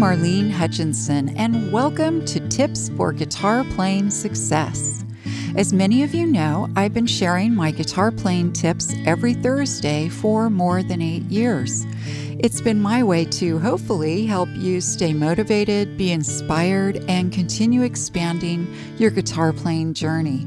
Marlene Hutchinson, and welcome to Tips for Guitar Playing Success. As many of you know, I've been sharing my guitar playing tips every Thursday for more than eight years. It's been my way to hopefully help you stay motivated, be inspired, and continue expanding your guitar playing journey.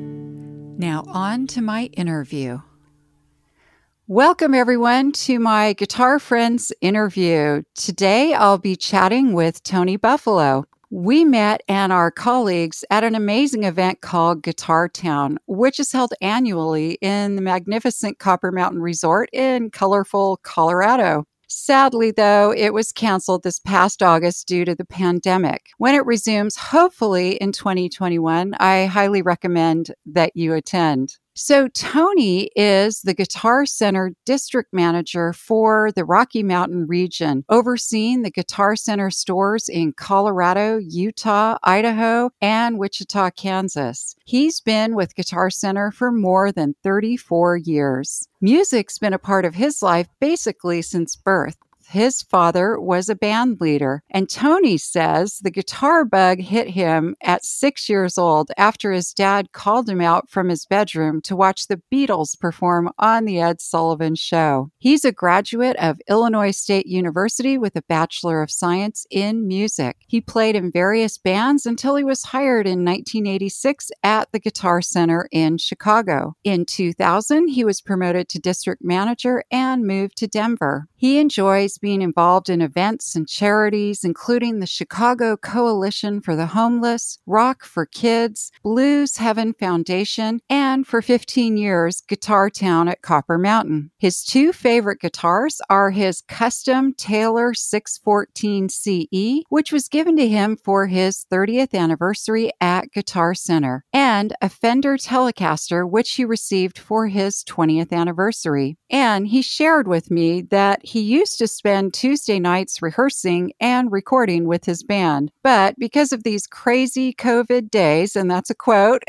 Now, on to my interview. Welcome, everyone, to my Guitar Friends interview. Today, I'll be chatting with Tony Buffalo. We met and our colleagues at an amazing event called Guitar Town, which is held annually in the magnificent Copper Mountain Resort in colorful Colorado. Sadly, though, it was canceled this past August due to the pandemic. When it resumes, hopefully in 2021, I highly recommend that you attend. So, Tony is the Guitar Center district manager for the Rocky Mountain region, overseeing the Guitar Center stores in Colorado, Utah, Idaho, and Wichita, Kansas. He's been with Guitar Center for more than 34 years. Music's been a part of his life basically since birth. His father was a band leader, and Tony says the guitar bug hit him at six years old after his dad called him out from his bedroom to watch the Beatles perform on The Ed Sullivan Show. He's a graduate of Illinois State University with a Bachelor of Science in Music. He played in various bands until he was hired in 1986 at the Guitar Center in Chicago. In 2000, he was promoted to district manager and moved to Denver. He enjoys being involved in events and charities, including the Chicago Coalition for the Homeless, Rock for Kids, Blues Heaven Foundation, and for 15 years, Guitar Town at Copper Mountain. His two favorite guitars are his custom Taylor 614 CE, which was given to him for his 30th anniversary at Guitar Center, and a Fender Telecaster, which he received for his 20th anniversary. And he shared with me that he used to spend Tuesday nights rehearsing and recording with his band. But because of these crazy COVID days, and that's a quote,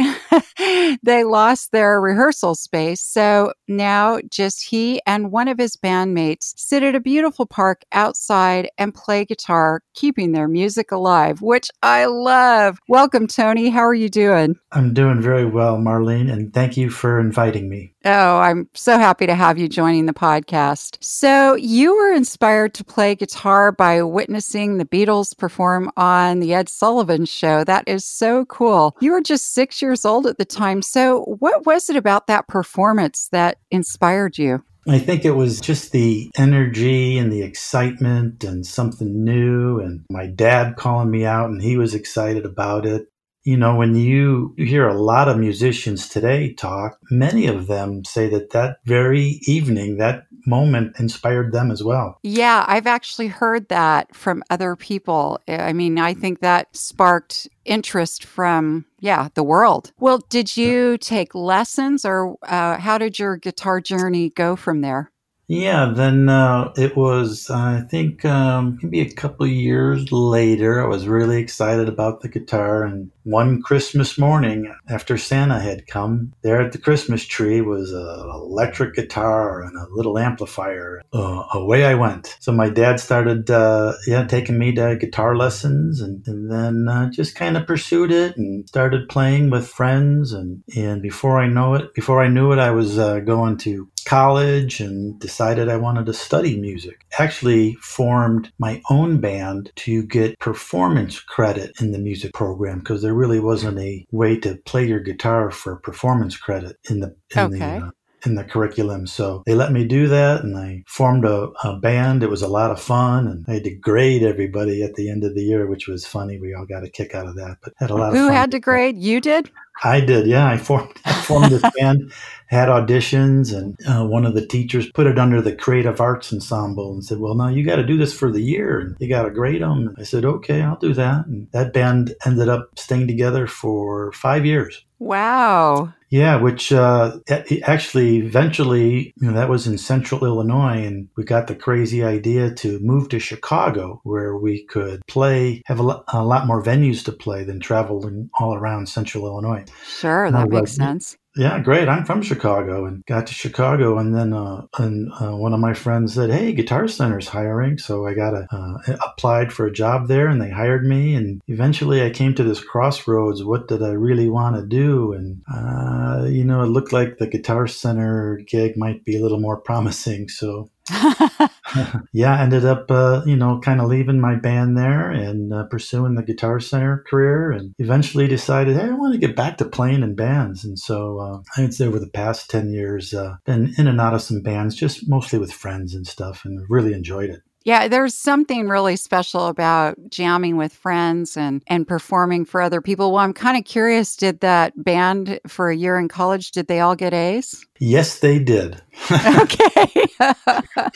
they lost their rehearsal space. So now just he and one of his bandmates sit at a beautiful park outside and play guitar, keeping their music alive, which I love. Welcome, Tony. How are you doing? I'm doing very well, Marlene, and thank you for inviting me. Oh, I'm so happy to have you joining the podcast. So, you were inspired to play guitar by witnessing the Beatles perform on The Ed Sullivan Show. That is so cool. You were just six years old at the time. So, what was it about that performance that inspired you? I think it was just the energy and the excitement and something new, and my dad calling me out, and he was excited about it. You know, when you hear a lot of musicians today talk, many of them say that that very evening, that moment inspired them as well. Yeah, I've actually heard that from other people. I mean, I think that sparked interest from, yeah, the world. Well, did you take lessons or uh, how did your guitar journey go from there? Yeah, then uh, it was, I think, um, maybe a couple years later. I was really excited about the guitar. And one Christmas morning, after Santa had come, there at the Christmas tree was an electric guitar and a little amplifier. Uh, away I went. So my dad started, uh, yeah, taking me to guitar lessons, and, and then uh, just kind of pursued it and started playing with friends. And and before I know it, before I knew it, I was uh, going to college and decided I wanted to study music. Actually formed my own band to get performance credit in the music program because there really wasn't a way to play your guitar for performance credit in the in okay. the uh, in the curriculum. So they let me do that and I formed a, a band. It was a lot of fun and I had to grade everybody at the end of the year, which was funny. We all got a kick out of that, but had a lot Who of fun. Who had to grade? You did? I did, yeah. I formed, I formed this band, had auditions, and uh, one of the teachers put it under the Creative Arts Ensemble and said, Well, now you got to do this for the year and you got to grade them. And I said, Okay, I'll do that. And that band ended up staying together for five years. Wow. Yeah, which uh, actually eventually, you know, that was in central Illinois, and we got the crazy idea to move to Chicago, where we could play, have a, lo- a lot more venues to play than traveling all around central Illinois. Sure, that makes sense. Yeah, great. I'm from Chicago and got to Chicago, and then uh, and uh, one of my friends said, "Hey, Guitar Center's hiring," so I got a uh, applied for a job there, and they hired me. And eventually, I came to this crossroads. What did I really want to do? And uh, you know, it looked like the Guitar Center gig might be a little more promising. So yeah, ended up, uh, you know, kind of leaving my band there and uh, pursuing the Guitar Center career, and eventually decided, hey, I want to get back to playing in bands. And so uh, I would say over the past ten years, uh, been in and out of some bands, just mostly with friends and stuff, and really enjoyed it. Yeah, there's something really special about jamming with friends and and performing for other people. Well, I'm kind of curious, did that band for a year in college, did they all get A's? Yes, they did. okay.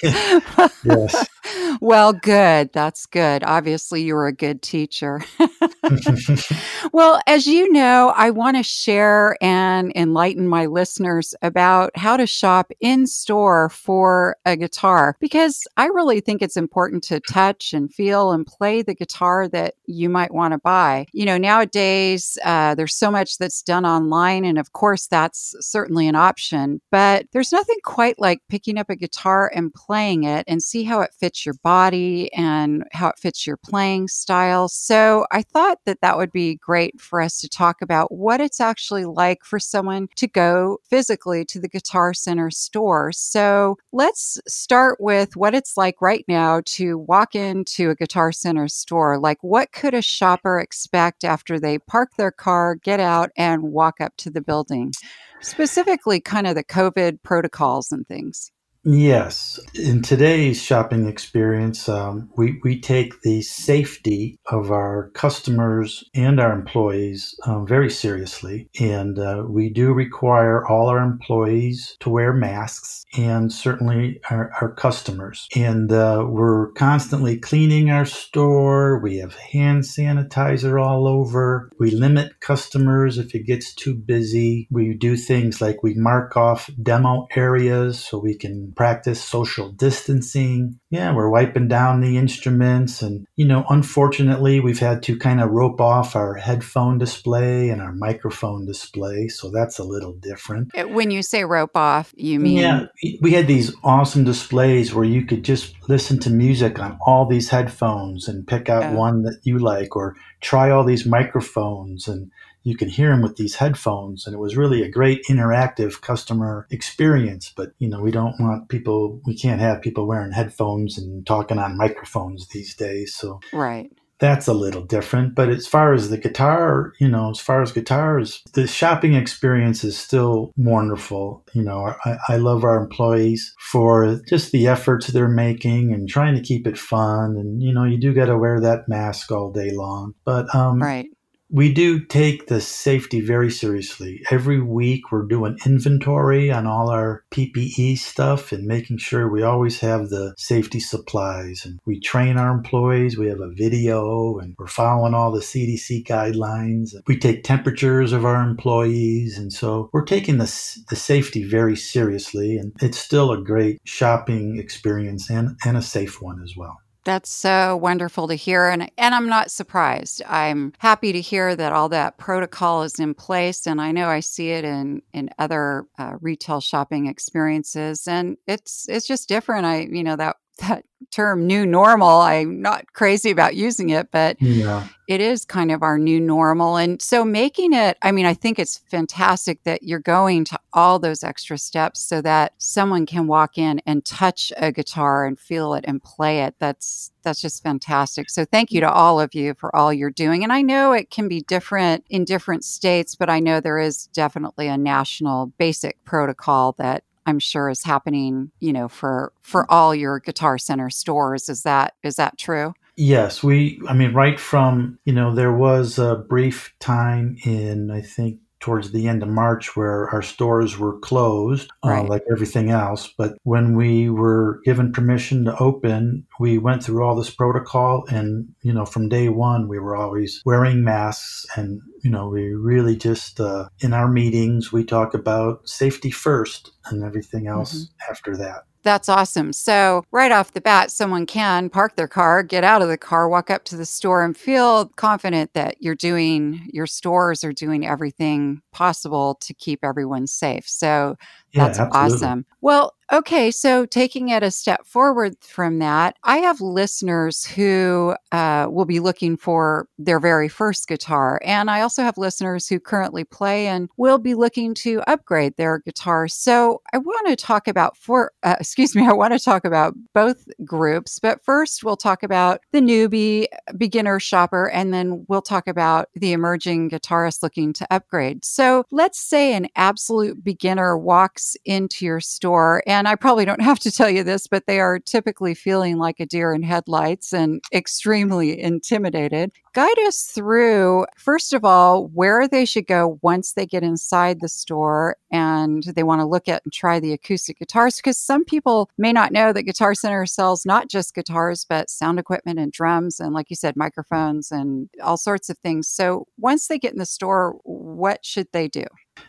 yes. Well, good. That's good. Obviously, you were a good teacher. well, as you know, I want to share and enlighten my listeners about how to shop in store for a guitar because I really think it's important to touch and feel and play the guitar that you might want to buy. You know, nowadays, uh, there's so much that's done online, and of course, that's certainly an option, Um, but there's nothing quite like picking up a guitar and playing it and see how it fits your body and how it fits your playing style. So I thought that that would be great for us to talk about what it's actually like for someone to go physically to the Guitar Center store. So let's start with what it's like right now to walk into a Guitar Center store. Like, what could a shopper expect after they park their car, get out, and walk up to the building? Specifically, kind of the COVID protocols and things. Yes. In today's shopping experience, um, we, we take the safety of our customers and our employees um, very seriously. And uh, we do require all our employees to wear masks and certainly our, our customers. And uh, we're constantly cleaning our store. We have hand sanitizer all over. We limit customers if it gets too busy. We do things like we mark off demo areas so we can practice social distancing. Yeah, we're wiping down the instruments. And, you know, unfortunately, we've had to kind of rope off our headphone display and our microphone display. So that's a little different. Uh, when you say rope off, you mean? Yeah, we had these awesome displays where you could just listen to music on all these headphones and pick out Oh. one that you like or try all these microphones and you can hear them with these headphones and it was really a great interactive customer experience but you know we don't want people we can't have people wearing headphones and talking on microphones these days so Right. that's a little different. But as far as the guitar, you know, as far as guitars, the shopping experience is still wonderful. You know, I, I love our employees for just the efforts they're making and trying to keep it fun. And, you know, you do got to wear that mask all day long. But um, Right. We do take the safety very seriously. Every week, we're doing inventory on all our PPE stuff and making sure we always have the safety supplies. And we train our employees. We have a video and we're following all the CDC guidelines. We take temperatures of our employees. And so we're taking the, the safety very seriously. And it's still a great shopping experience and, and a safe one as well. That's so wonderful to hear. And, and I'm not surprised. I'm happy to hear that all that protocol is in place. And I know I see it in, in other uh, retail shopping experiences. And it's, it's just different. I, you know, that, that term new normal, I'm not crazy about using it, but Yeah. it is kind of our new normal. And so making it, I mean, I think it's fantastic that you're going to all those extra steps so that someone can walk in and touch a guitar and feel it and play it. That's that's just fantastic. So thank you to all of you for all you're doing. And I know it can be different in different states, but I know there is definitely a national basic protocol that I'm sure is happening, you know, for for mm. all your Guitar Center stores. Is that is that true? Yes, we I mean right from, you know, there was a brief time in I think towards the end of March where our stores were closed, uh, right. uh, like everything else. But when we were given permission to open, we went through all this protocol. And, you know, from day one, we were always wearing masks. And, you know, we really just, uh, in our meetings, we talk about safety first and everything else mm-hmm. after that. That's awesome. So, right off the bat, someone can park their car, get out of the car, walk up to the store, and feel confident that you're doing, your stores are doing everything possible to keep everyone safe. So, that's yeah, awesome. Well, okay. So, taking it a step forward from that, I have listeners who uh, will be looking for their very first guitar. And I also have listeners who currently play and will be looking to upgrade their guitar. So, I want to talk about, for, uh, excuse me, I want to talk about both groups. But first, we'll talk about the newbie, beginner shopper, and then we'll talk about the emerging guitarist looking to upgrade. So, let's say an absolute beginner walks into your store, and I probably don't have to tell you this, but they are typically feeling like a deer in headlights and extremely intimidated. Guide us through, first of all, where they should go once they get inside the store and they want to look at and try the acoustic guitars, because some people may not know that Guitar Center sells not just guitars, but sound equipment and drums, and like you said, microphones and all sorts of things. So once they get in the store, what should they do?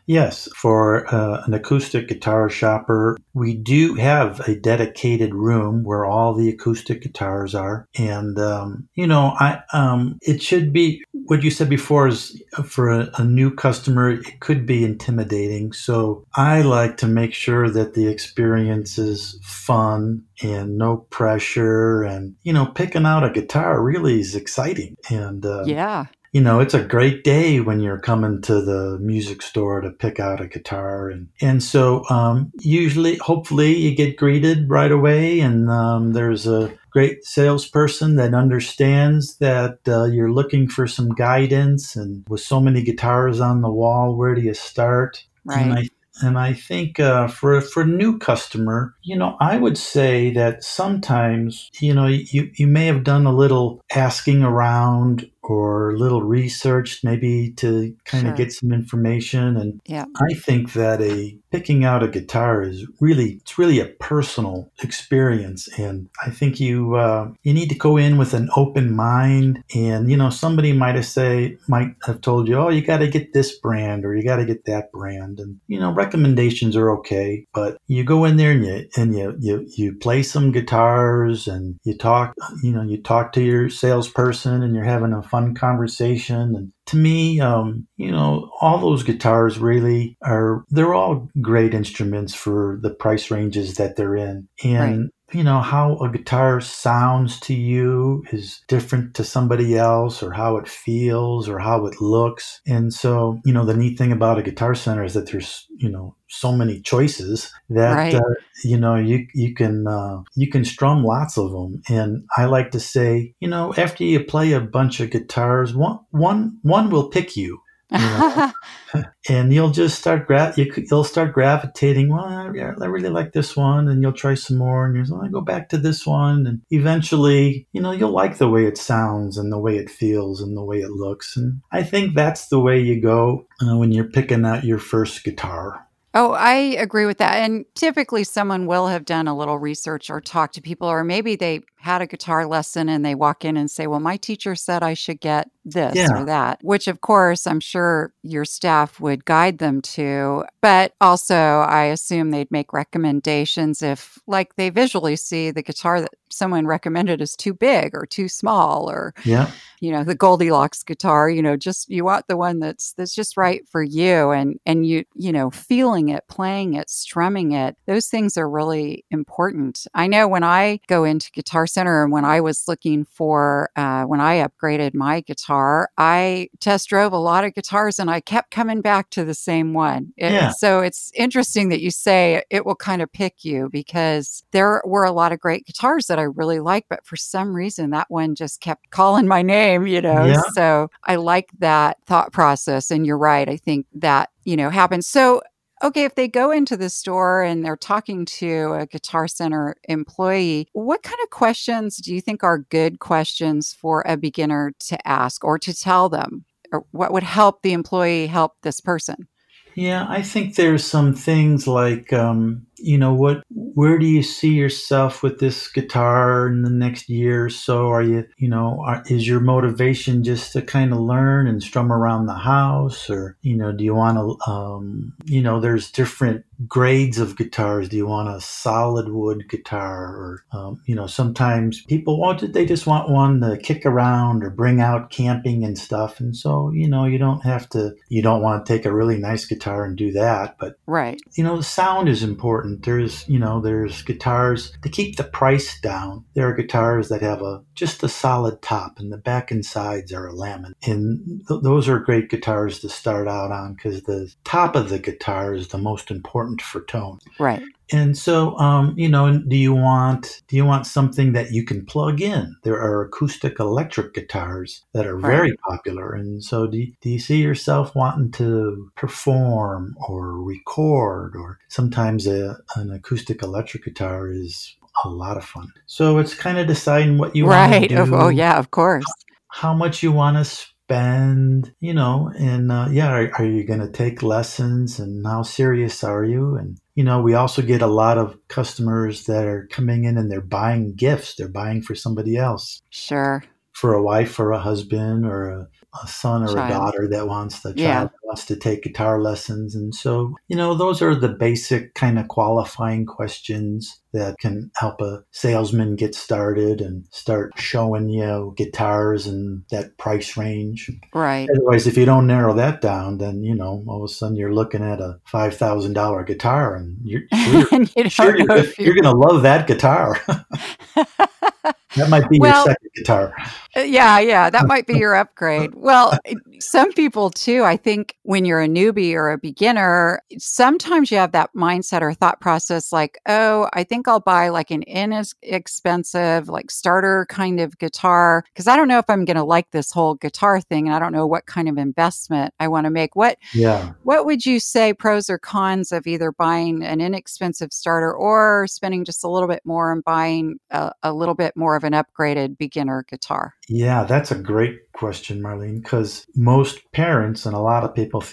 Yes, for uh, an acoustic guitar shopper, we do have a dedicated room where all the acoustic guitars are, and um, you know, I um, it should be what you said before is uh, for a, a new customer, it could be intimidating. So I like to make sure that the experience is fun and no pressure, and you know, picking out a guitar really is exciting, and uh, yeah, you know, it's a great day when you're coming to the music store to pick out a guitar. And, and so, um, usually, hopefully you get greeted right away and, um, there's a great salesperson that understands that uh, you're looking for some guidance and with so many guitars on the wall, where do you start? Right. And I and I think uh, for for a new customer, you know, I would say that sometimes, you know, you, you may have done a little asking around or a little research maybe to kind sure. of get some information and yeah. i think that a picking out a guitar is really it's really a personal experience and i think you uh, you need to go in with an open mind and you know somebody might have say might have told you oh you got to get this brand or you got to get that brand and you know recommendations are okay but you go in there and you and you you, you play some guitars and you talk you know you talk to your salesperson and you're having a fun fun conversation. And to me, um, you know, all those guitars really are, they're all great instruments for the price ranges that they're in. And right you know, how a guitar sounds to you is different to somebody else, or how it feels, or how it looks. And so, you know, the neat thing about a guitar center is that there's, you know, so many choices that right. uh, you know you you can uh, you can strum lots of them. And I like to say, you know, after you play a bunch of guitars, one one one will pick you. You know? and you'll just start gra- you, will start gravitating. Well, I, I, really like this one, and you'll try some more, and you're like, go back to this one, and eventually, you know, you'll like the way it sounds and the way it feels and the way it looks. And I think that's the way you go uh, when you're picking out your first guitar. Oh, I agree with that. And typically, someone will have done a little research or talked to people, or maybe they had a guitar lesson and they walk in and say, Well, my teacher said I should get this yeah. or that, which of course I'm sure your staff would guide them to. But also, I assume they'd make recommendations if, like, they visually see the guitar that someone recommended is too big or too small or yeah you know the goldilocks guitar you know just you want the one that's that's just right for you and and you you know feeling it playing it strumming it those things are really important i know when i go into guitar center and when i was looking for uh, when i upgraded my guitar guitar, I test drove a lot of guitars and I kept coming back to the same one. It, yeah. So it's interesting that you say it will kind of pick you because there were a lot of great guitars that I really liked, but for some reason that one just kept calling my name, you know? Yeah. So I like that thought process. And you're right. I think that, you know, happens. So okay, if they go into the store and they're talking to a Guitar Center employee, what kind of questions do you think are good questions for a beginner to ask or to tell them? Or what would help the employee help this person? Yeah, I think there's some things like, um, you know, what, where do you see yourself with this guitar in the next year or so? Are you, you know, are, is your motivation just to kind of learn and strum around the house, or you know, do you want to, um, you know, there's different grades of guitars. Do you want a solid wood guitar, or um, you know, sometimes people want it, they just want one to kick around or bring out camping and stuff, and so you know, you don't have to, you don't want to take a really nice guitar and do that, but right, you know, the sound is important. There's, you know, there's guitars to keep the price down. There are guitars that have a just a solid top, and the back and sides are a laminate, and th- those are great guitars to start out on because the top of the guitar is the most important for tone. Right. And so, um, you know, do you want do you want something that you can plug in? There are acoustic electric guitars that are right. very popular, and so do you, do you see yourself wanting to perform or record? Or sometimes a, an acoustic electric guitar is a lot of fun. So it's kind of deciding what you right. want to do. Oh, yeah, of course. How, how much you want to spend, you know, and uh, yeah, are, are you going to take lessons and how serious are you? And, you know, we also get a lot of customers that are coming in and they're buying gifts, they're buying for somebody else. Sure. For a wife or a husband or a, a son or child. a daughter that wants the child yeah. wants to take guitar lessons and so you know those are the basic kind of qualifying questions that can help a salesman get started and start showing you know, guitars and that price range. Right. Otherwise, if you don't narrow that down, then you know all of a sudden you're looking at a five thousand dollar guitar, and you're sure, and you sure you're, you're going to love that guitar. that might be well, your second guitar. Uh, yeah, yeah, that might be your upgrade. Well, some people too, I think when you're a newbie or a beginner, sometimes you have that mindset or thought process like, oh, I think I'll buy like an inexpensive, like starter kind of guitar because I don't know if I'm going to like this whole guitar thing and I don't know what kind of investment I want to make. What, yeah. what would you say pros or cons of either buying an inexpensive starter or spending just a little bit more and buying a, a little bit more of an upgraded beginner guitar? Yeah, that's a great question, Marlene, because most parents and a lot of people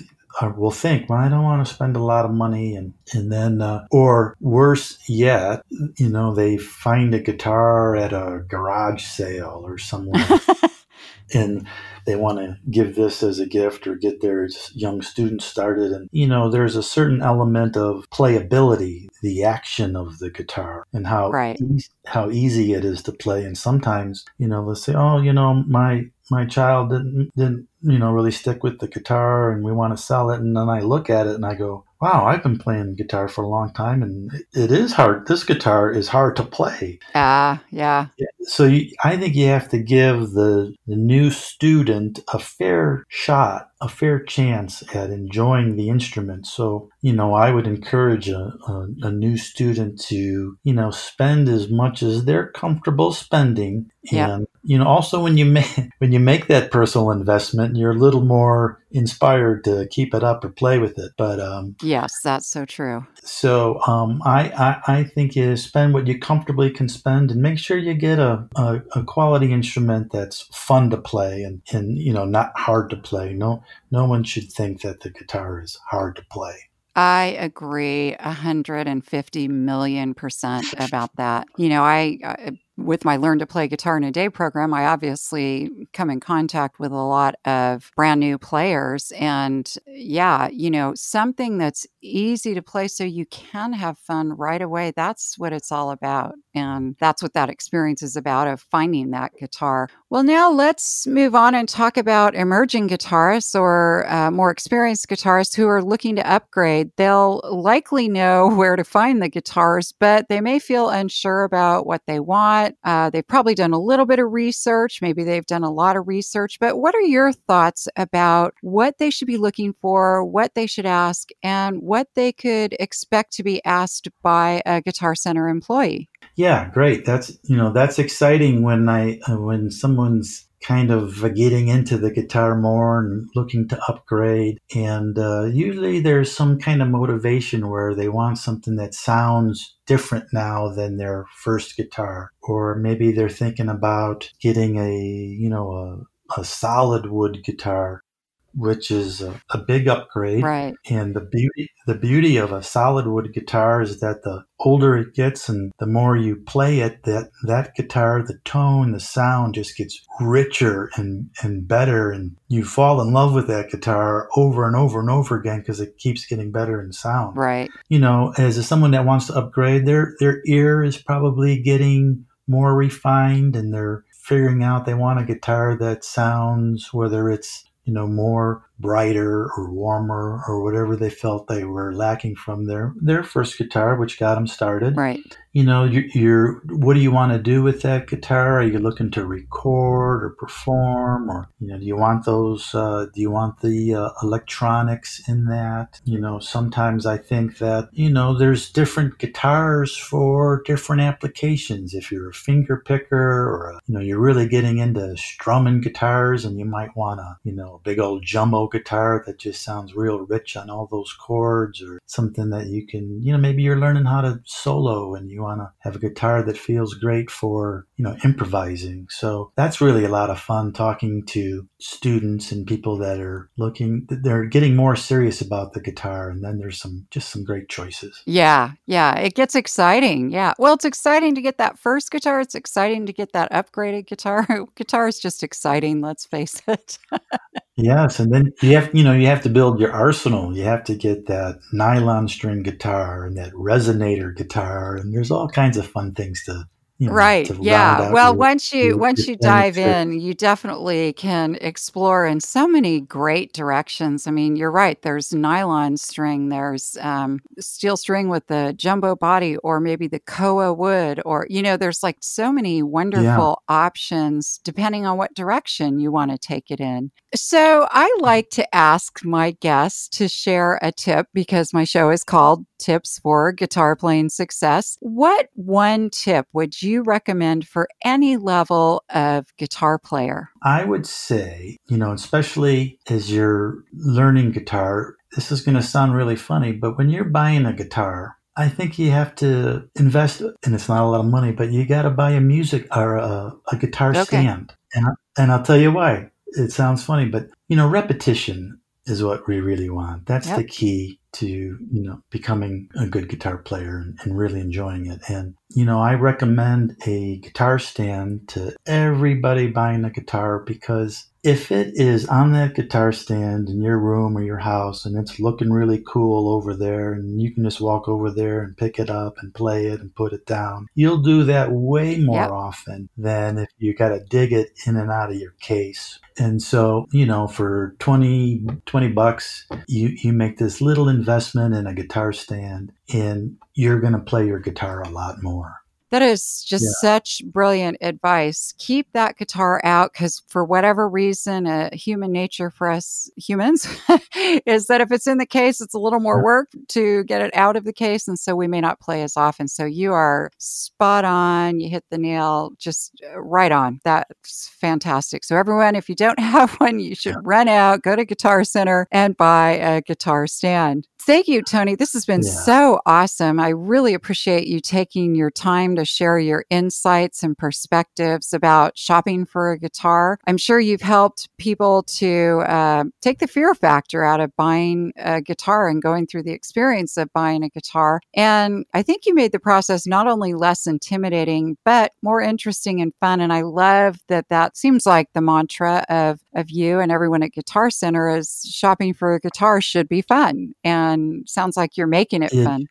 uh, will think, well, I don't want to spend a lot of money, and and then, uh, or worse yet, you know, they find a guitar at a garage sale or somewhere, and they want to give this as a gift or get their young students started. And, you know, there's a certain element of playability, the action of the guitar and how, right. e- how easy it is to play. And sometimes, you know, let's say, oh, you know, my, my child didn't, didn't, you know, really stick with the guitar and we want to sell it. And then I look at it and I go, wow, I've been playing guitar for a long time and it is hard. This guitar is hard to play. Ah, uh, yeah. So you, I think you have to give the, the new student a fair shot a fair chance at enjoying the instrument. So, you know, I would encourage a, a, a, new student to, you know, spend as much as they're comfortable spending. And, you know, also when you make, when you make that personal investment, you're a little more inspired to keep it up or play with it. But, um, yes, that's so true. So, um, I, I, I think you spend what you comfortably can spend and make sure you get a, a, a quality instrument that's fun to play and, and, you know, not hard to play. No, no one should think that the guitar is hard to play. I agree 150 million percent about that. You know, I, I with my Learn to Play Guitar in a Day program, I obviously come in contact with a lot of brand new players. And yeah, you know, something that's easy to play so you can have fun right away. That's what it's all about. And that's what that experience is about of finding that guitar. Well, now let's move on and talk about emerging guitarists or uh, more experienced guitarists who are looking to upgrade. They'll likely know where to find the guitars, but they may feel unsure about what they want uh, they've probably done a little bit of research. Maybe they've done a lot of research. But what are your thoughts about what they should be looking for, what they should ask, and what they could expect to be asked by a Guitar Center employee? Yeah, great. That's you know that's exciting when I uh, when someone's kind of getting into the guitar more and looking to upgrade. And uh, usually there's some kind of motivation where they want something that sounds different now than their first guitar. Or maybe they're thinking about getting a, you know, a, a solid wood guitar which is a, a, big upgrade. Right. And the beauty the beauty of a solid wood guitar is that the older it gets and the more you play it, that that guitar, the tone, the sound just gets richer and, and better and you fall in love with that guitar over and over and over again because it keeps getting better in sound. Right. You know, as someone that wants to upgrade, their their ear is probably getting more refined and they're figuring out they want a guitar that sounds whether it's you know, more brighter or warmer or whatever they felt they were lacking from their their first guitar, which got them started. Right. You know, you're, you're what do you want to do with that guitar? Are you looking to record or perform, or you know, do you want those? Uh, do you want the uh, electronics in that? You know, sometimes I think that you know there's different guitars for different applications. If you're a finger picker, or a, you know, you're really getting into strumming guitars, and you might want a you know big old jumbo guitar that just sounds real rich on all those chords or something that you can, you know, maybe you're learning how to solo and you want to have a guitar that feels great for, you know, improvising. So that's really a lot of fun talking to students and people that are looking, they're getting more serious about the guitar. And then there's some, just some great choices. Yeah. Yeah. It gets exciting. Yeah. Well, it's exciting to get that first guitar. It's exciting to get that upgraded guitar. guitar is just exciting. Let's face it. Yes, and then you have you know you have to build your arsenal. You have to get that nylon string guitar and that resonator guitar, and there's all kinds of fun things to you know, right yeah well your, once you your, once you dive in you definitely can explore in so many great directions i mean you're right there's nylon string there's um, steel string with the jumbo body or maybe the koa wood or you know there's like so many wonderful yeah. options depending on what direction you want to take it in so i like to ask my guests to share a tip because my show is called tips for guitar playing success what one tip would you recommend for any level of guitar player? I would say, you know, especially as you're learning guitar, this is going to sound really funny, but when you're buying a guitar, I think you have to invest, and it's not a lot of money, but you got to buy a music or a, a guitar okay. stand. And, and I'll tell you why. It sounds funny, but you know, repetition is what we really want. That's yep. the key to you know becoming a good guitar player and, and, really enjoying it and you know i recommend a guitar stand to everybody buying a guitar because if it is on that guitar stand in your room or your house and it's looking really cool over there and you can just walk over there and pick it up and play it and put it down you'll do that way more yep. often than if you got to dig it in and out of your case and so you know for 20 20 bucks you you make this little investment in a guitar stand and you're going to play your guitar a lot more that is just yeah. such brilliant advice. Keep that guitar out because, for whatever reason, uh, human nature for us humans is that if it's in the case, it's a little more work to get it out of the case. And so we may not play as often. So you are spot on. You hit the nail just uh, right on. That's fantastic. So, everyone, if you don't have one, you should yeah. run out, go to Guitar Center, and buy a guitar stand. Thank you, Tony. This has been yeah. so awesome. I really appreciate you taking your time to share your insights and perspectives about shopping for a guitar. I'm sure you've helped people to uh, take the fear factor out of buying a guitar and going through the experience of buying a guitar. And I think you made the process not only less intimidating, but more interesting and fun. And I love that that seems like the mantra of, of you and everyone at Guitar Center is shopping for a guitar should be fun. And and sounds like you're making it, it fun.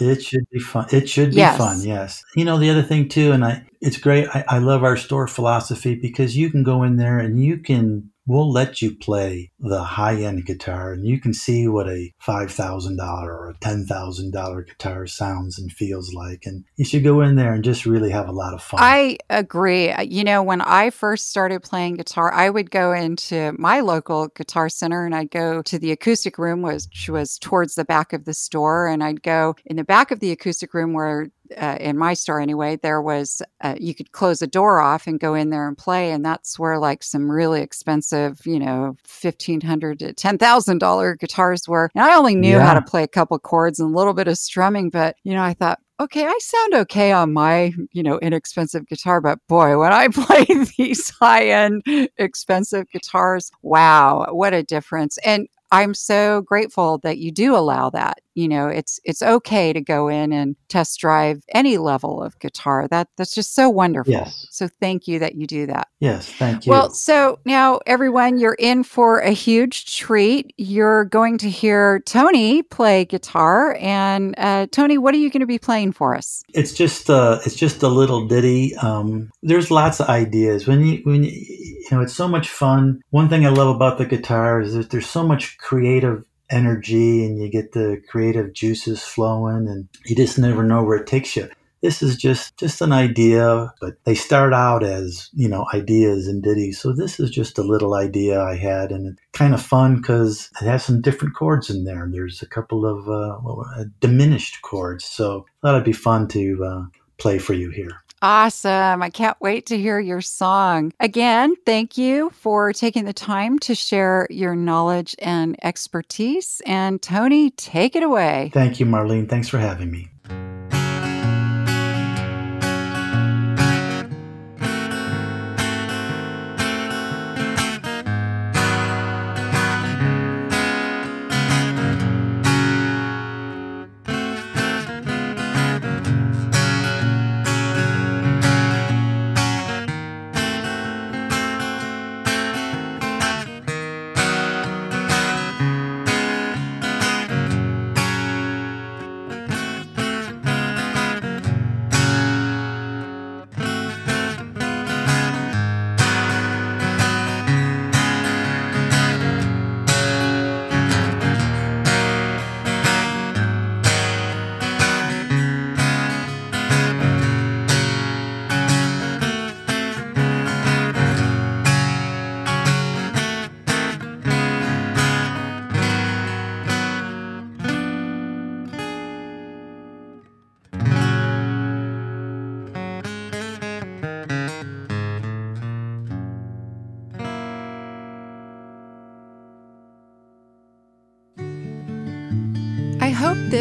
It should be fun. It should be yes. fun. Yes. You know, the other thing too, and I, it's great. I, I love our store philosophy because you can go in there and you can we'll let you play the high end guitar and you can see what a $5,000 or a $10,000 guitar sounds and feels like. And you should go in there and just really have a lot of fun. I agree. Uh, you know, when I first started playing guitar, I would go into my local guitar center and I'd go to the acoustic room, which was towards the back of the store. And I'd go in the back of the acoustic room where uh, in my store anyway, there was uh, you could close a door off and go in there and play, and that's where like some really expensive, you know, fifteen hundred to ten thousand dollar guitars were. And I only knew yeah. how to play a couple chords and a little bit of strumming, but you know, I thought, okay, I sound okay on my, you know, inexpensive guitar, but boy, when I play these high end expensive guitars, wow, what a difference. And I'm so grateful that you do allow that. You know, it's it's okay to go in and test drive any level of guitar. That that's just so wonderful. Yes. So thank you that you do that. Yes, thank you. Well, so now everyone, you're in for a huge treat. You're going to hear Tony play guitar, and uh, Tony, what are you going to be playing for us? It's just uh, it's just a little ditty. Um, there's lots of ideas when you when you you know, it's so much fun. One thing I love about the guitar is that there's so much creative energy and you get the creative juices flowing and you just never know where it takes you. This is just just an idea, but they start out as, you know, ideas and ditties. So this is just a little idea I had and it's kind of fun because it has some different chords in there. There's a couple of uh, diminished chords. So I thought it'd be fun to uh, play for you here. Awesome. I can't wait to hear your song. Again, thank you for taking the time to share your knowledge and expertise. And Tony, take it away. Thank you, Marlene. Thanks for having me.